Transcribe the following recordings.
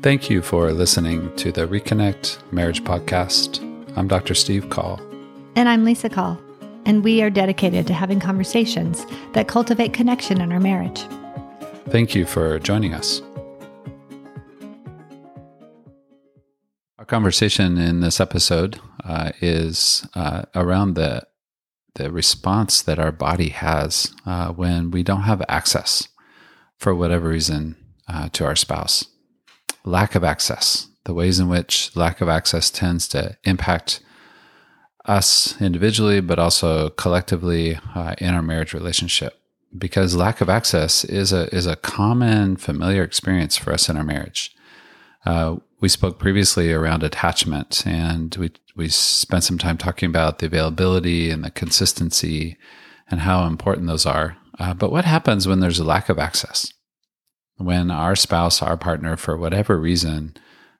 Thank you for listening to the Reconnect Marriage Podcast. I'm Dr. Steve Call. And I'm Lisa Call. And we are dedicated to having conversations that cultivate connection in our marriage. Thank you for joining us. Our conversation in this episode uh, is uh, around the the response that our body has uh, when we don't have access, for whatever reason, uh, to our spouse lack of access, the ways in which lack of access tends to impact us individually, but also collectively uh, in our marriage relationship. Because lack of access is a is a common familiar experience for us in our marriage. Uh, we spoke previously around attachment, and we we spent some time talking about the availability and the consistency and how important those are. Uh, but what happens when there's a lack of access? When our spouse, our partner, for whatever reason,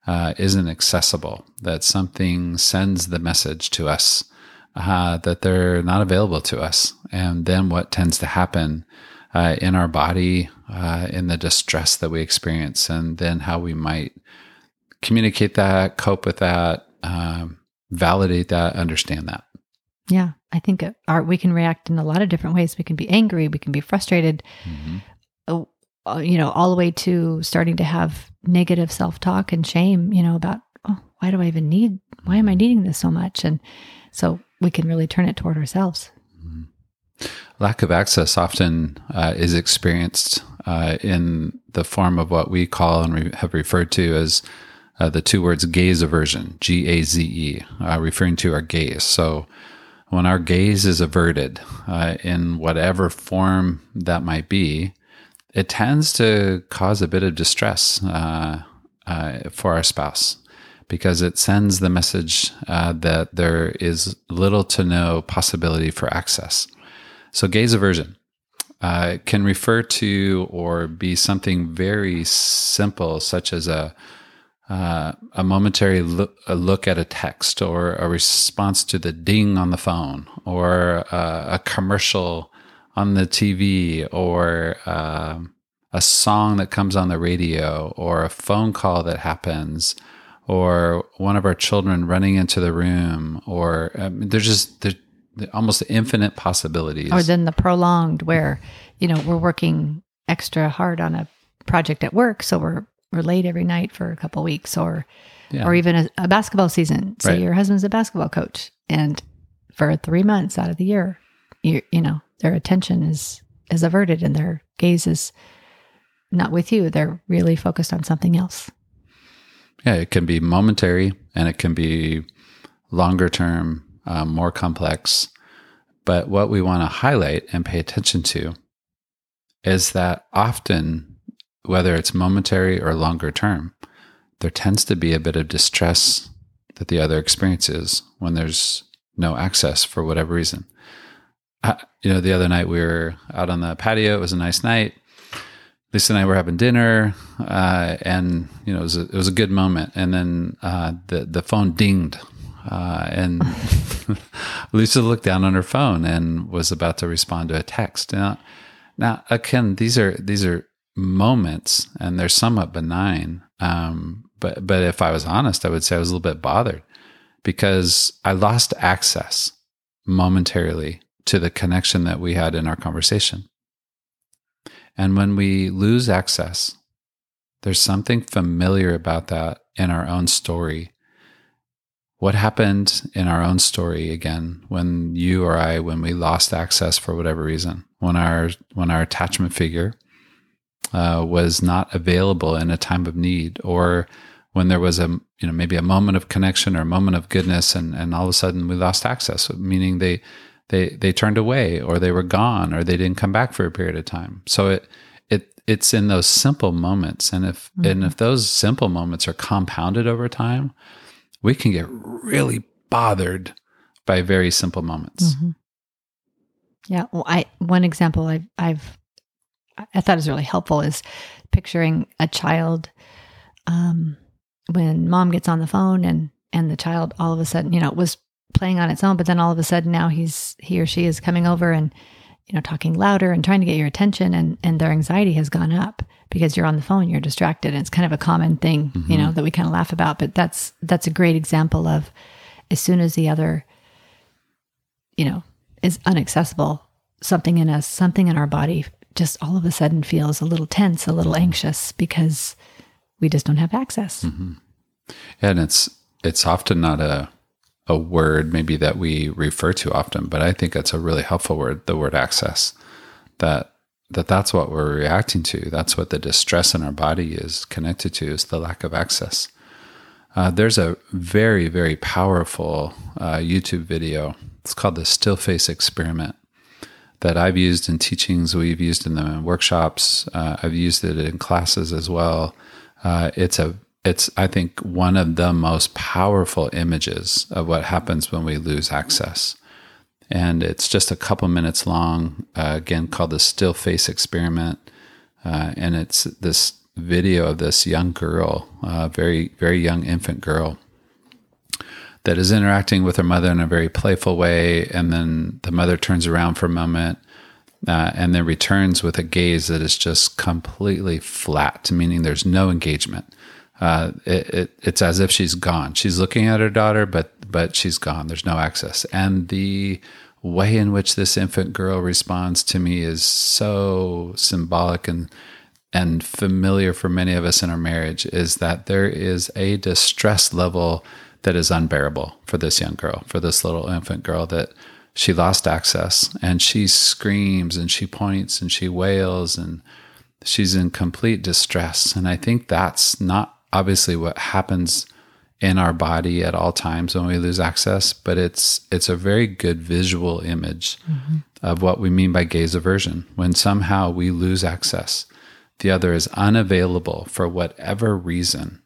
uh, isn't accessible, that something sends the message to us uh, that they're not available to us. And then what tends to happen uh, in our body, uh, in the distress that we experience, and then how we might communicate that, cope with that, um, validate that, understand that. Yeah, I think our, we can react in a lot of different ways. We can be angry, we can be frustrated. Mm-hmm oh, you know, all the way to starting to have negative self talk and shame, you know, about, oh, why do I even need, why am I needing this so much? And so we can really turn it toward ourselves. Mm-hmm. Lack of access often uh, is experienced uh, in the form of what we call and re- have referred to as uh, the two words gaze aversion, G A Z E, uh, referring to our gaze. So when our gaze is averted uh, in whatever form that might be, it tends to cause a bit of distress uh, uh, for our spouse because it sends the message uh, that there is little to no possibility for access. So, gaze aversion uh, can refer to or be something very simple, such as a uh, a momentary look, a look, at a text or a response to the ding on the phone or uh, a commercial on the TV or uh, a song that comes on the radio or a phone call that happens or one of our children running into the room or um, there's just there's almost infinite possibilities. Or then the prolonged where, you know, we're working extra hard on a project at work. So we're, we're late every night for a couple weeks or, yeah. or even a, a, basketball season. Say right. your husband's a basketball coach and for three months out of the year, you, you know, their attention is is averted and their gaze is not with you. They're really focused on something else. Yeah, it can be momentary and it can be longer term, um, more complex. But what we want to highlight and pay attention to is that often, whether it's momentary or longer term, there tends to be a bit of distress that the other experiences when there's no access for whatever reason uh, you know, the other night we were out on the patio. It was a nice night. Lisa and I were having dinner, uh, and you know, it was a, it was a good moment. And then uh, the the phone dinged, uh, and Lisa looked down on her phone and was about to respond to a text. Now, now again, these are these are moments, and they're somewhat benign. Um, but but if I was honest, I would say I was a little bit bothered because I lost access momentarily to the connection that we had in our conversation. And when we lose access, there's something familiar about that in our own story. What happened in our own story again when you or I, when we lost access for whatever reason, when our when our attachment figure uh, was not available in a time of need, or when there was a you know maybe a moment of connection or a moment of goodness, and and all of a sudden we lost access, meaning they they they turned away or they were gone or they didn't come back for a period of time so it it it's in those simple moments and if mm-hmm. and if those simple moments are compounded over time we can get really bothered by very simple moments mm-hmm. yeah well i one example i've i've i thought is really helpful is picturing a child um when mom gets on the phone and and the child all of a sudden you know was playing on its own but then all of a sudden now he's he or she is coming over and you know talking louder and trying to get your attention and and their anxiety has gone up because you're on the phone, you're distracted. And it's kind of a common thing, mm-hmm. you know, that we kind of laugh about. But that's that's a great example of as soon as the other, you know, is unaccessible, something in us, something in our body just all of a sudden feels a little tense, a little anxious because we just don't have access. Mm-hmm. And it's it's often not a a word maybe that we refer to often, but I think it's a really helpful word, the word access. That that that's what we're reacting to. That's what the distress in our body is connected to is the lack of access. Uh, there's a very very powerful uh, YouTube video. It's called the Still Face Experiment that I've used in teachings. We've used in the workshops. Uh, I've used it in classes as well. Uh, it's a it's I think one of the most powerful images of what happens when we lose access and it's just a couple minutes long. Uh, again, called the Still Face Experiment, uh, and it's this video of this young girl, uh, very very young infant girl, that is interacting with her mother in a very playful way, and then the mother turns around for a moment. Uh, and then returns with a gaze that is just completely flat, meaning there's no engagement. Uh, it, it, it's as if she's gone. She's looking at her daughter, but but she's gone. There's no access. And the way in which this infant girl responds to me is so symbolic and and familiar for many of us in our marriage is that there is a distress level that is unbearable for this young girl, for this little infant girl that she lost access and she screams and she points and she wails and she's in complete distress. And I think that's not obviously what happens in our body at all times when we lose access, but it's it's a very good visual image mm-hmm. of what we mean by gaze aversion. When somehow we lose access, the other is unavailable for whatever reason.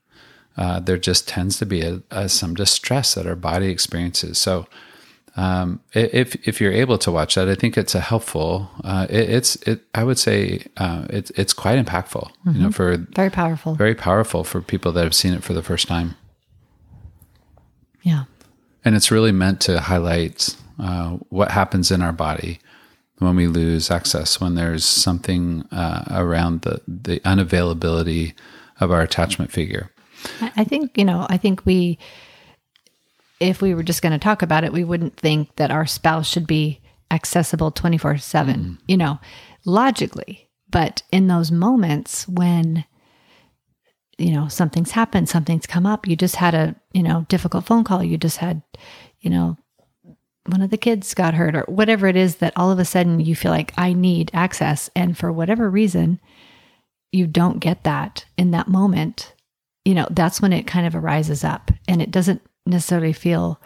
Uh, there just tends to be a, a, some distress that our body experiences. So, um, if if you're able to watch that, I think it's a helpful. Uh, it, it's it. I would say uh, it's it's quite impactful. Mm-hmm. You know, mm-hmm. for very powerful, very powerful for people that have seen it for the first time. Yeah. And it's really meant to highlight uh, what happens in our body when we lose access, when there's something uh, around the, the unavailability of our attachment figure. I think, you know, I think we, if we were just going to talk about it, we wouldn't think that our spouse should be accessible 24 7, mm. you know, logically. But in those moments when you know, something's happened, something's come up. You just had a, you know, difficult phone call. You just had, you know, one of the kids got hurt or whatever it is that all of a sudden you feel like I need access. And for whatever reason, you don't get that in that moment. You know, that's when it kind of arises up and it doesn't necessarily feel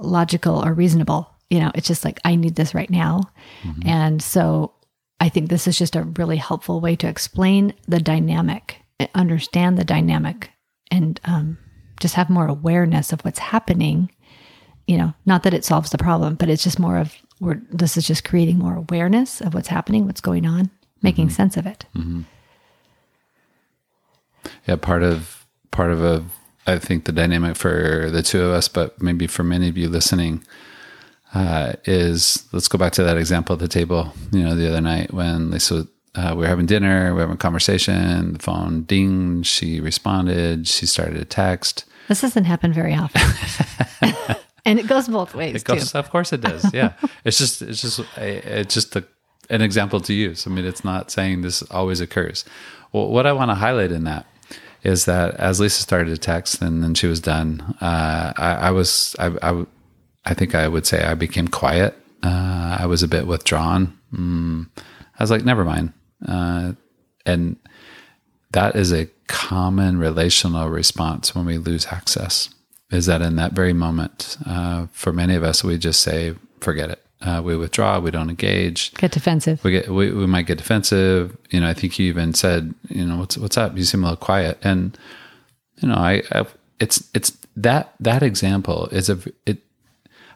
logical or reasonable. You know, it's just like, I need this right now. Mm-hmm. And so I think this is just a really helpful way to explain the dynamic understand the dynamic and um, just have more awareness of what's happening. You know, not that it solves the problem, but it's just more of we're, this is just creating more awareness of what's happening, what's going on, making mm-hmm. sense of it. Mm-hmm. Yeah, part of part of a I think the dynamic for the two of us, but maybe for many of you listening, uh, is let's go back to that example at the table. You know, the other night when Lisa uh, we were having dinner, we were having a conversation, the phone dinged, she responded, she started a text. This doesn't happen very often. and it goes both ways. It goes, too. Of course it does. Yeah. it's just, it's just, it's just a, an example to use. I mean, it's not saying this always occurs. Well, what I want to highlight in that is that as Lisa started to text and then she was done, uh, I, I, was, I, I, I, think I would say I became quiet. Uh, I was a bit withdrawn. Mm. I was like, never mind. Uh, and that is a common relational response when we lose access. Is that in that very moment, uh, for many of us, we just say, forget it. Uh, we withdraw. We don't engage. Get defensive. We get. We, we might get defensive. You know. I think you even said, you know, what's what's up? You seem a little quiet. And you know, I, I it's it's that that example is a it.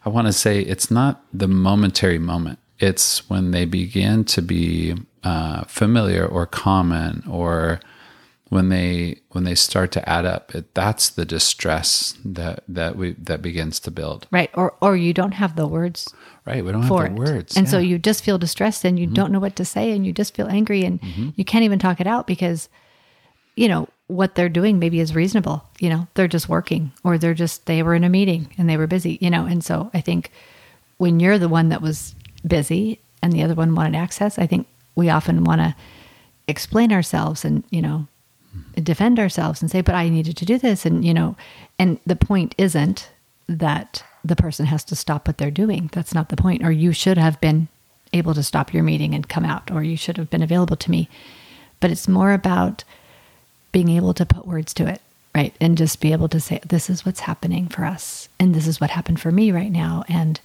I want to say it's not the momentary moment. It's when they begin to be uh, familiar or common or when they when they start to add up, it, that's the distress that that we that begins to build. Right, or or you don't have the words. Right, we don't have the it. words, and yeah. so you just feel distressed, and you mm-hmm. don't know what to say, and you just feel angry, and mm-hmm. you can't even talk it out because, you know, what they're doing maybe is reasonable. You know, they're just working, or they're just they were in a meeting and they were busy. You know, and so I think when you're the one that was busy and the other one wanted access, I think we often want to explain ourselves and you know defend ourselves and say, but I needed to do this. And, you know, and the point isn't that the person has to stop what they're doing. That's not the point. Or you should have been able to stop your meeting and come out, or you should have been available to me. But it's more about being able to put words to it, right? And just be able to say, this is what's happening for us. And this is what happened for me right now. And,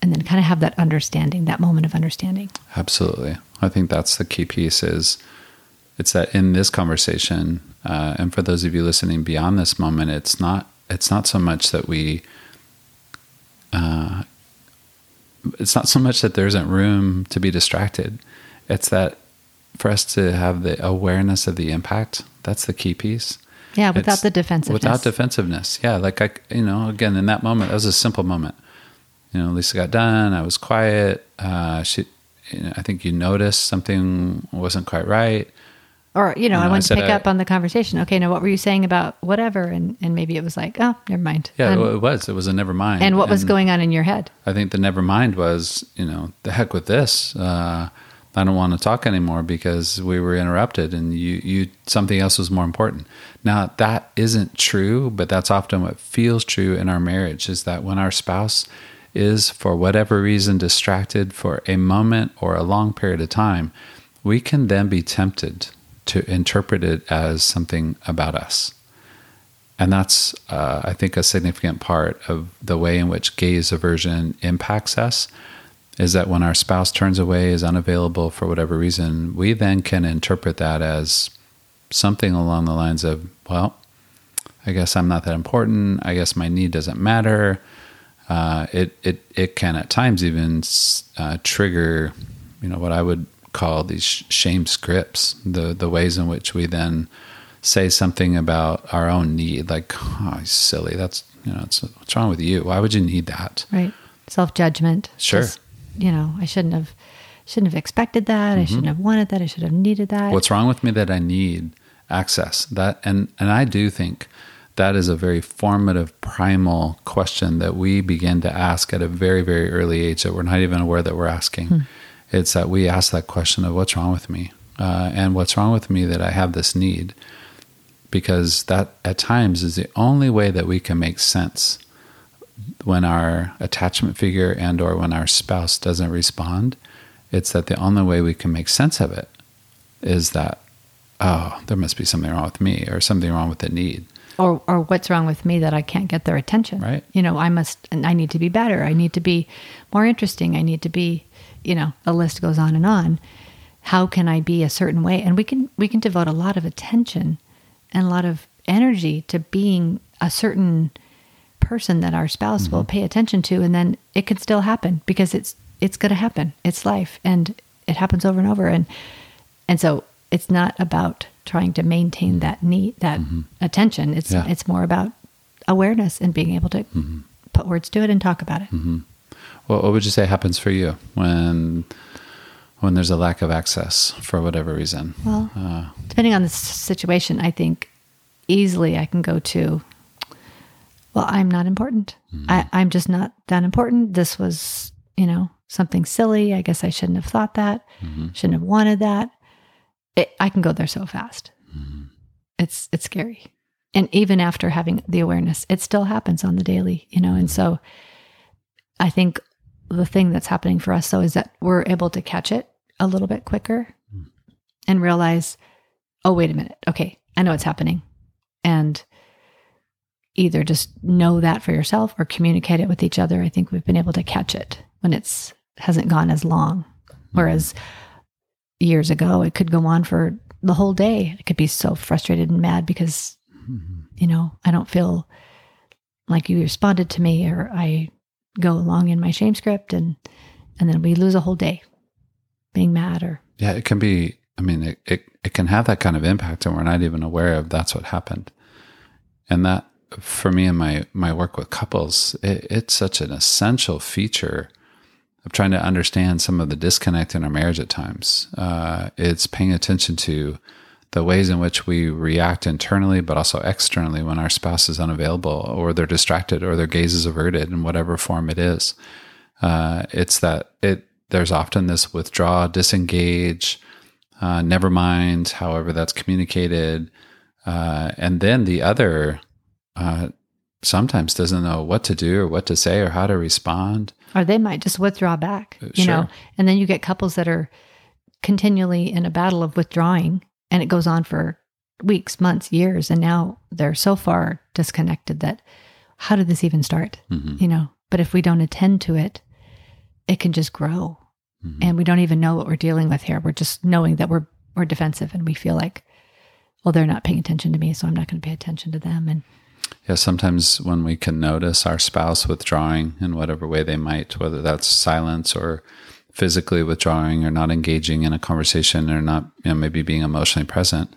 and then kind of have that understanding, that moment of understanding. Absolutely. I think that's the key piece is, it's that in this conversation, uh, and for those of you listening beyond this moment, it's not it's not so much that we uh, it's not so much that there isn't room to be distracted. It's that for us to have the awareness of the impact. That's the key piece. Yeah, without it's, the defensiveness. Without defensiveness. Yeah, like I, you know, again in that moment, that was a simple moment. You know, Lisa got done. I was quiet. Uh, she, you know, I think you noticed something wasn't quite right or you know, I wanted to pick I, up on the conversation. Okay, now what were you saying about whatever? And and maybe it was like, oh, never mind. Yeah, it was. It was a never mind. And what and was going on in your head? I think the never mind was, you know, the heck with this. Uh, I don't want to talk anymore because we were interrupted, and you you something else was more important. Now that isn't true, but that's often what feels true in our marriage. Is that when our spouse is for whatever reason distracted for a moment or a long period of time, we can then be tempted to interpret it as something about us. And that's, uh, I think, a significant part of the way in which gaze aversion impacts us is that when our spouse turns away, is unavailable for whatever reason, we then can interpret that as something along the lines of, well, I guess I'm not that important. I guess my need doesn't matter. Uh, it, it, it can at times even uh, trigger, you know, what I would call these shame scripts, the the ways in which we then say something about our own need, like, "Oh, silly. That's you know, what's wrong with you? Why would you need that?" Right. Self judgment. Sure. Just, you know, I shouldn't have shouldn't have expected that. Mm-hmm. I shouldn't have wanted that. I should have needed that. What's wrong with me that I need access? That and and I do think that is a very formative primal question that we begin to ask at a very very early age that we're not even aware that we're asking. Hmm. It's that we ask that question of what's wrong with me, uh, and what's wrong with me that I have this need, because that at times is the only way that we can make sense when our attachment figure and or when our spouse doesn't respond. It's that the only way we can make sense of it is that oh, there must be something wrong with me or something wrong with the need or or what's wrong with me that I can't get their attention. Right. You know, I must I need to be better. I need to be more interesting. I need to be you know, the list goes on and on. How can I be a certain way? And we can we can devote a lot of attention and a lot of energy to being a certain person that our spouse mm-hmm. will pay attention to and then it could still happen because it's it's going to happen. It's life and it happens over and over and and so it's not about trying to maintain that need that mm-hmm. attention. It's yeah. it's more about awareness and being able to mm-hmm. put words to it and talk about it. What, what would you say happens for you when when there's a lack of access for whatever reason? Well, uh, depending on the situation, I think easily I can go to, well, I'm not important. Mm-hmm. I, I'm just not that important. This was, you know, something silly. I guess I shouldn't have thought that. Mm-hmm. Shouldn't have wanted that. It, I can go there so fast. Mm-hmm. It's it's scary. And even after having the awareness, it still happens on the daily, you know. And so, I think the thing that's happening for us though is that we're able to catch it a little bit quicker mm. and realize, oh, wait a minute. Okay, I know what's happening. And either just know that for yourself or communicate it with each other. I think we've been able to catch it when it's hasn't gone as long. Mm. Whereas years ago it could go on for the whole day. I could be so frustrated and mad because, mm-hmm. you know, I don't feel like you responded to me or I go along in my shame script and and then we lose a whole day being mad or yeah it can be I mean, it, it, it can have that kind of impact and we're not even aware of that's what happened. And that for me in my, my work with couples, it, it's such an essential feature of trying to understand some of the disconnect in our marriage at times. Uh, it's paying attention to the ways in which we react internally, but also externally when our spouse is unavailable or they're distracted or their gaze is averted in whatever form it is. Uh, it's that it, there's often this withdraw, disengage, uh, never mind, however that's communicated. Uh, and then the other uh, sometimes doesn't know what to do or what to say or how to respond. Or they might just withdraw back, you sure. know. And then you get couples that are continually in a battle of withdrawing and it goes on for weeks, months, years. And now they're so far disconnected that how did this even start? Mm-hmm. You know, but if we don't attend to it, it can just grow Mm-hmm. And we don't even know what we're dealing with here. We're just knowing that we're we're defensive and we feel like, well, they're not paying attention to me, so I'm not going to pay attention to them. And yeah, sometimes when we can notice our spouse withdrawing in whatever way they might, whether that's silence or physically withdrawing or not engaging in a conversation or not, you know, maybe being emotionally present.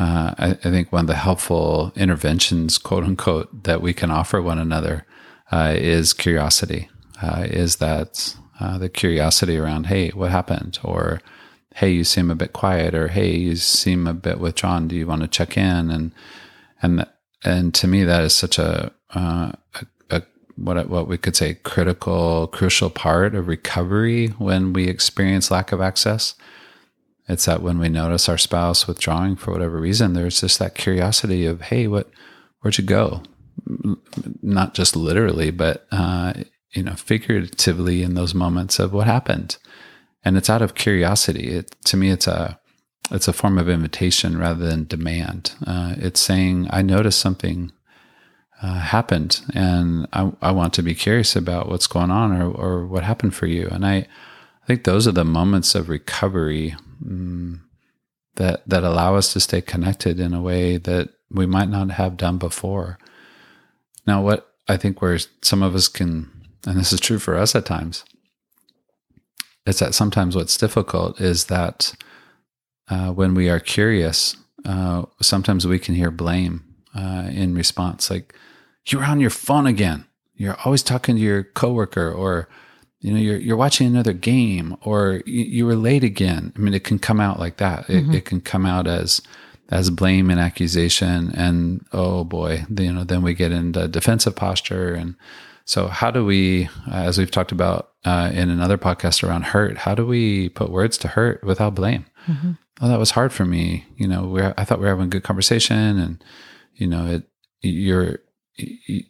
Uh, I, I, think one of the helpful interventions, quote unquote, that we can offer one another uh, is curiosity. Uh, is that uh, the curiosity around, hey, what happened? Or, hey, you seem a bit quiet, or hey, you seem a bit withdrawn. Do you want to check in? And and and to me, that is such a, uh, a, a what what we could say critical, crucial part of recovery when we experience lack of access. It's that when we notice our spouse withdrawing for whatever reason, there's just that curiosity of, hey, what, where'd you go? Not just literally, but uh, you know, figuratively in those moments of what happened. And it's out of curiosity. It, to me, it's a, it's a form of invitation rather than demand. Uh, it's saying, I noticed something uh, happened and I, I want to be curious about what's going on or, or what happened for you. And I, I think those are the moments of recovery um, that, that allow us to stay connected in a way that we might not have done before. Now, what I think where some of us can and this is true for us at times, it's that sometimes what's difficult is that uh, when we are curious, uh, sometimes we can hear blame uh, in response, like "You're on your phone again. You're always talking to your coworker, or you know, you're you're watching another game, or you, you were late again." I mean, it can come out like that. Mm-hmm. It, it can come out as as blame and accusation, and oh boy, you know, then we get into defensive posture and so, how do we, uh, as we've talked about uh, in another podcast around hurt, how do we put words to hurt without blame? Mm-hmm. Oh, that was hard for me. You know, we I thought we were having a good conversation, and you know, it you're you,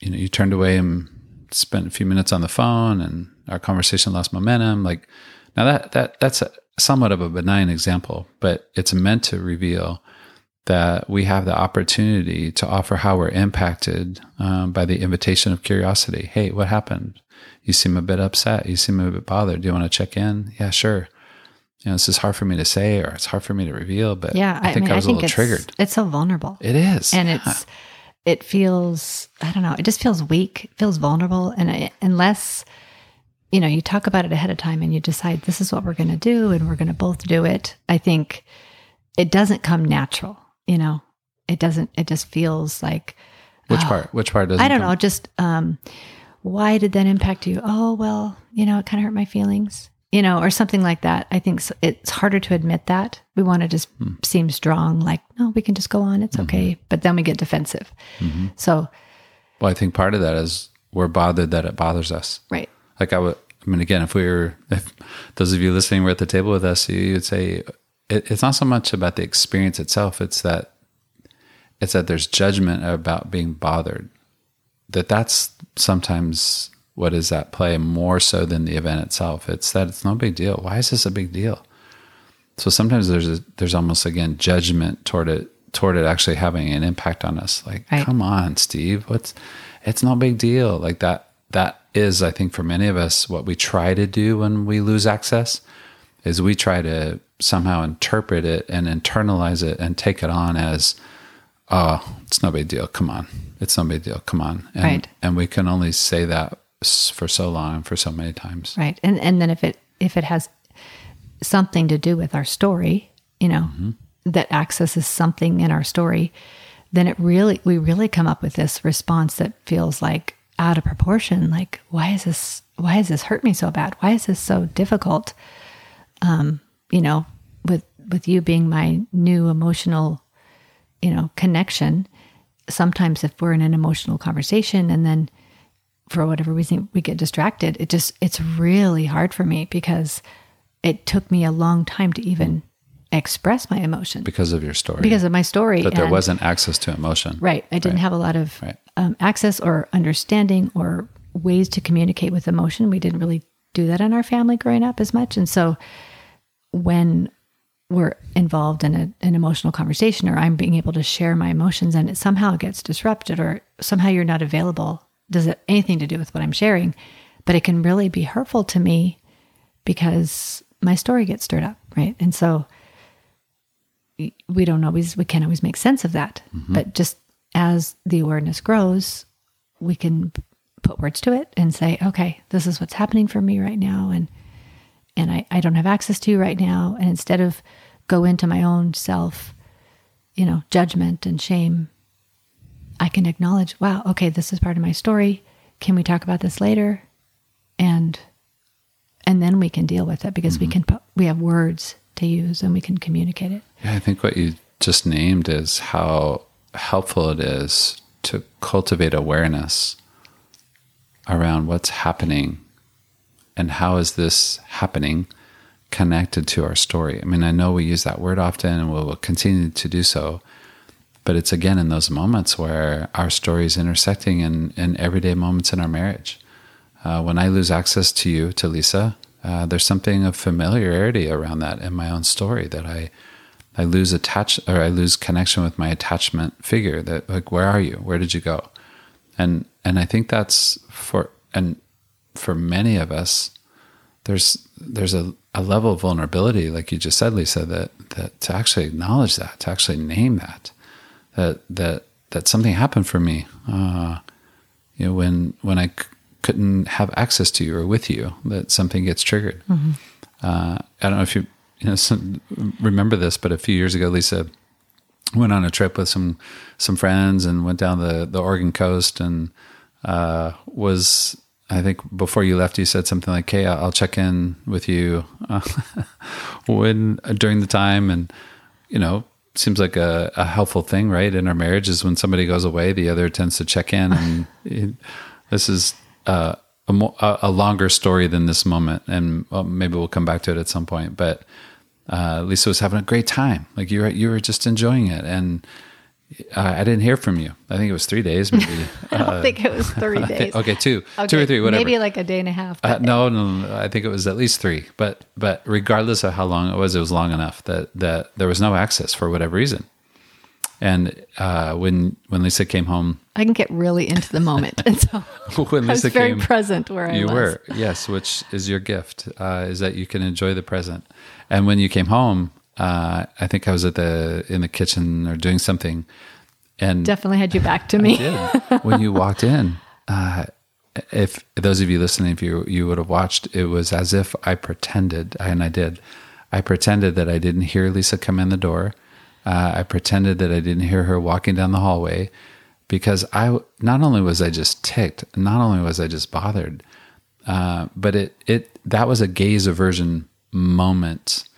you know you turned away and spent a few minutes on the phone, and our conversation lost momentum. Like now that that that's a, somewhat of a benign example, but it's meant to reveal that we have the opportunity to offer how we're impacted um, by the invitation of curiosity. Hey, what happened? You seem a bit upset. You seem a bit bothered. Do you want to check in? Yeah, sure. You know, this is hard for me to say, or it's hard for me to reveal. But yeah, I, I think I, mean, I was I think a little triggered. It's so vulnerable. It is, and it's it feels I don't know. It just feels weak. Feels vulnerable, and I, unless you know you talk about it ahead of time and you decide this is what we're going to do, and we're going to both do it. I think it doesn't come natural you know, it doesn't, it just feels like. Which oh, part? Which part does I don't come? know. Just, um, why did that impact you? Oh, well, you know, it kind of hurt my feelings, you know, or something like that. I think it's harder to admit that. We want to just hmm. seem strong, like, no, we can just go on. It's mm-hmm. okay. But then we get defensive. Mm-hmm. So, well, I think part of that is we're bothered that it bothers us. Right. Like I would, I mean, again, if we were, if those of you listening were at the table with us, you would say, it, it's not so much about the experience itself. It's that it's that there's judgment about being bothered. That that's sometimes what is at play more so than the event itself. It's that it's no big deal. Why is this a big deal? So sometimes there's a, there's almost again judgment toward it toward it actually having an impact on us. Like, right. come on, Steve, what's it's no big deal. Like that that is, I think, for many of us, what we try to do when we lose access is we try to somehow interpret it and internalize it and take it on as, oh, it's no big deal. Come on. It's no big deal. Come on. And, right. and we can only say that for so long, for so many times. Right. And, and then if it, if it has something to do with our story you know, mm-hmm. that accesses something in our story, then it really, we really come up with this response that feels like out of proportion. Like, why is this, why has this hurt me so bad? Why is this so difficult? Um, you know, with, with you being my new emotional, you know, connection, sometimes if we're in an emotional conversation and then for whatever reason we get distracted, it just, it's really hard for me because it took me a long time to even express my emotion. Because of your story. Because of my story but there wasn't access to emotion. Right. I didn't right. have a lot of right. um, access or understanding or ways to communicate with emotion. We didn't really do that in our family growing up as much. And so when we're involved in a, an emotional conversation or i'm being able to share my emotions and it somehow gets disrupted or somehow you're not available does it anything to do with what i'm sharing but it can really be hurtful to me because my story gets stirred up right? And so we don't always we can't always make sense of that. Mm-hmm. but just as the awareness grows we can put words to it and say okay this is what's happening for me right now and and I, I don't have access to you right now. And instead of go into my own self you know judgment and shame i can acknowledge wow okay this is part of my story can we talk about this later and and then we can deal with it because mm-hmm. we can we have words to use and we can communicate it. Yeah, I think what you just named is how helpful it is to cultivate awareness around what's happening and how is this happening connected to our story. I mean, I know we use that word often and we'll continue to do so, but it's again in those moments where our story is intersecting in, in everyday moments in our marriage. Uh, when I lose access to you, to Lisa, uh, there's something of familiarity around that in my own story that I I lose attach or I lose connection with my attachment figure that like where are you where did you go and and I think that's for and for many of us there's there's a, a level of vulnerability like you just said Lisa that that to actually acknowledge that to actually name that that that that something happened for me uh, you know when when I couldn't have access to you or with you that something gets triggered. Mm-hmm. Uh, I don't know if you you know some, remember this, but a few years ago, Lisa went on a trip with some some friends and went down the the Oregon coast and uh, was I think before you left, you said something like, "Hey, I'll check in with you uh, when during the time," and you know, seems like a, a, helpful thing, right? In our marriage, is when somebody goes away, the other tends to check in, and it, this is uh, a, mo- a, longer story than this moment, and well, maybe we'll come back to it at some point. But uh, Lisa was having a great time. Like you were, you were just enjoying it, and uh, I didn't hear from you. I think it was three days, maybe. I don't uh, think it was three days. okay, two, okay, two or three, whatever. Maybe like a day and a half. Uh, no, no, no, I think it was at least three. But but regardless of how long it was, it was long enough that that there was no access for whatever reason. And uh, when when Lisa came home, I can get really into the moment, and so when Lisa I was very came, present where I you was. were. Yes, which is your gift, uh, is that you can enjoy the present. And when you came home, uh, I think I was at the in the kitchen or doing something, and definitely had you back to me. when you walked in, uh, if those of you listening, if you you would have watched, it was as if I pretended, and I did. I pretended that I didn't hear Lisa come in the door uh, I pretended that I didn't hear her walking down the hallway because I not only was I just ticked, not only was I just bothered, uh, but it it that was a gaze aversion moment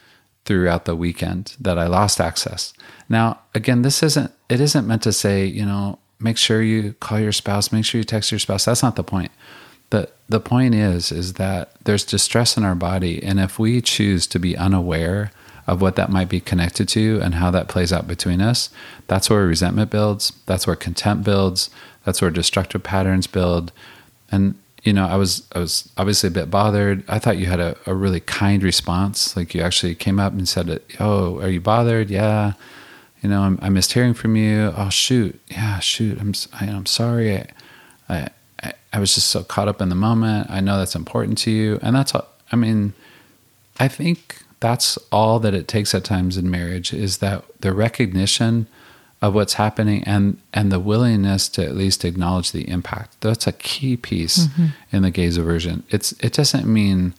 throughout the weekend that I lost access. Now, again, this isn't it isn't meant to say you know make sure you call your spouse, make sure you text your spouse. That's not the point. the The point is is that there's distress in our body, and if we choose to be unaware of what that might be connected to and how that plays out between us, that's where resentment builds. That's where contempt builds. That's where destructive patterns build. And you know, I was I was obviously a bit bothered. I thought you had a, a really kind response. Like you actually came up and said, "Oh, are you bothered? Yeah, you know, I'm, I missed hearing from you. Oh, shoot, yeah, shoot. I'm I, am i am sorry. I, I I was just so caught up in the moment. I know that's important to you, and that's all. I mean, I think that's all that it takes at times in marriage is that the recognition of what's happening and and the willingness to at least acknowledge the impact. That's a key piece mm-hmm. in the gaze aversion. It's it doesn't mean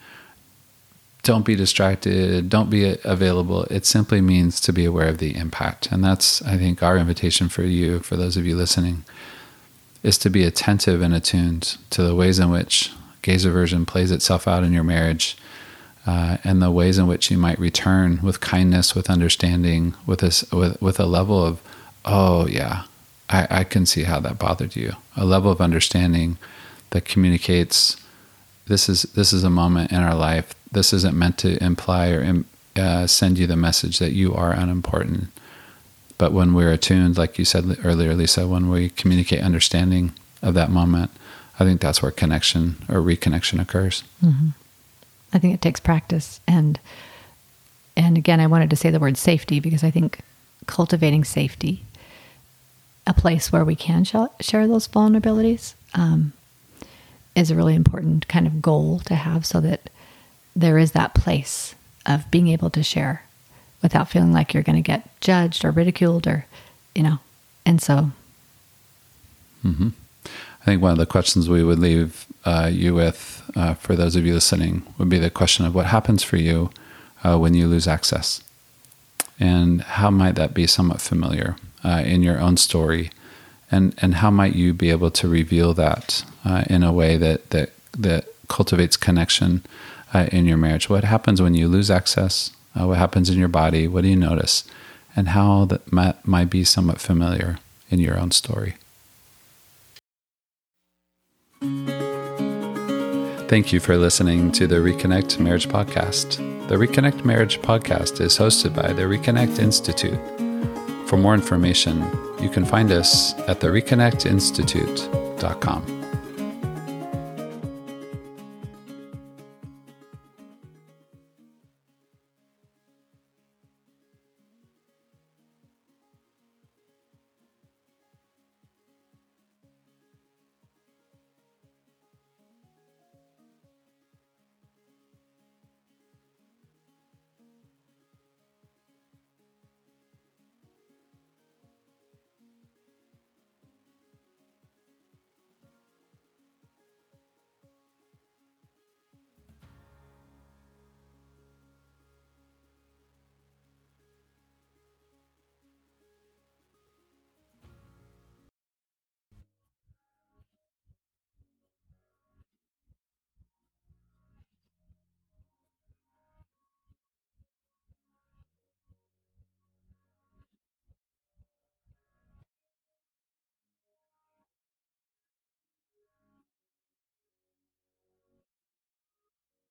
don't be distracted, don't be available. It simply means to be aware of the impact. And that's, I think, our invitation for you, for those of you listening, is to be attentive and attuned to the ways in which gaze aversion plays itself out in your marriage uh, and the ways in which you might return with kindness, with understanding, with, this, with, with a level of, oh, yeah, I, I can see how that bothered you. A level of understanding that communicates this is this is a moment in our life. This isn't meant to imply or uh, send you the message that you are unimportant. But when we're attuned, like you said earlier, Lisa, when we communicate understanding of that moment, I think that's where connection or reconnection occurs. Mm-hmm. I think it takes practice, and and again, I wanted to say the word safety because I think cultivating safety, a place where we can sh- share those vulnerabilities, um, is a really important kind of goal to have so that there is that place of being able to share without feeling like you're going to get judged or ridiculed or, you know, and so. Mm-hmm. I think one of the questions we would leave uh, you with uh, for those of you listening would be the question of what happens for you uh, when you lose access. And how might that be somewhat familiar uh, in your own story and and how might you be able to reveal that uh, in a way that that that cultivates connection uh, in your marriage? What happens when you lose access? Uh, what happens in your body? What do you notice? And how that might, might be somewhat familiar in your own story. Thank you for listening to the Reconnect Marriage Podcast. The Reconnect Marriage Podcast is hosted by the Reconnect Institute for more information, you can find us at the reconnectinstitute.com.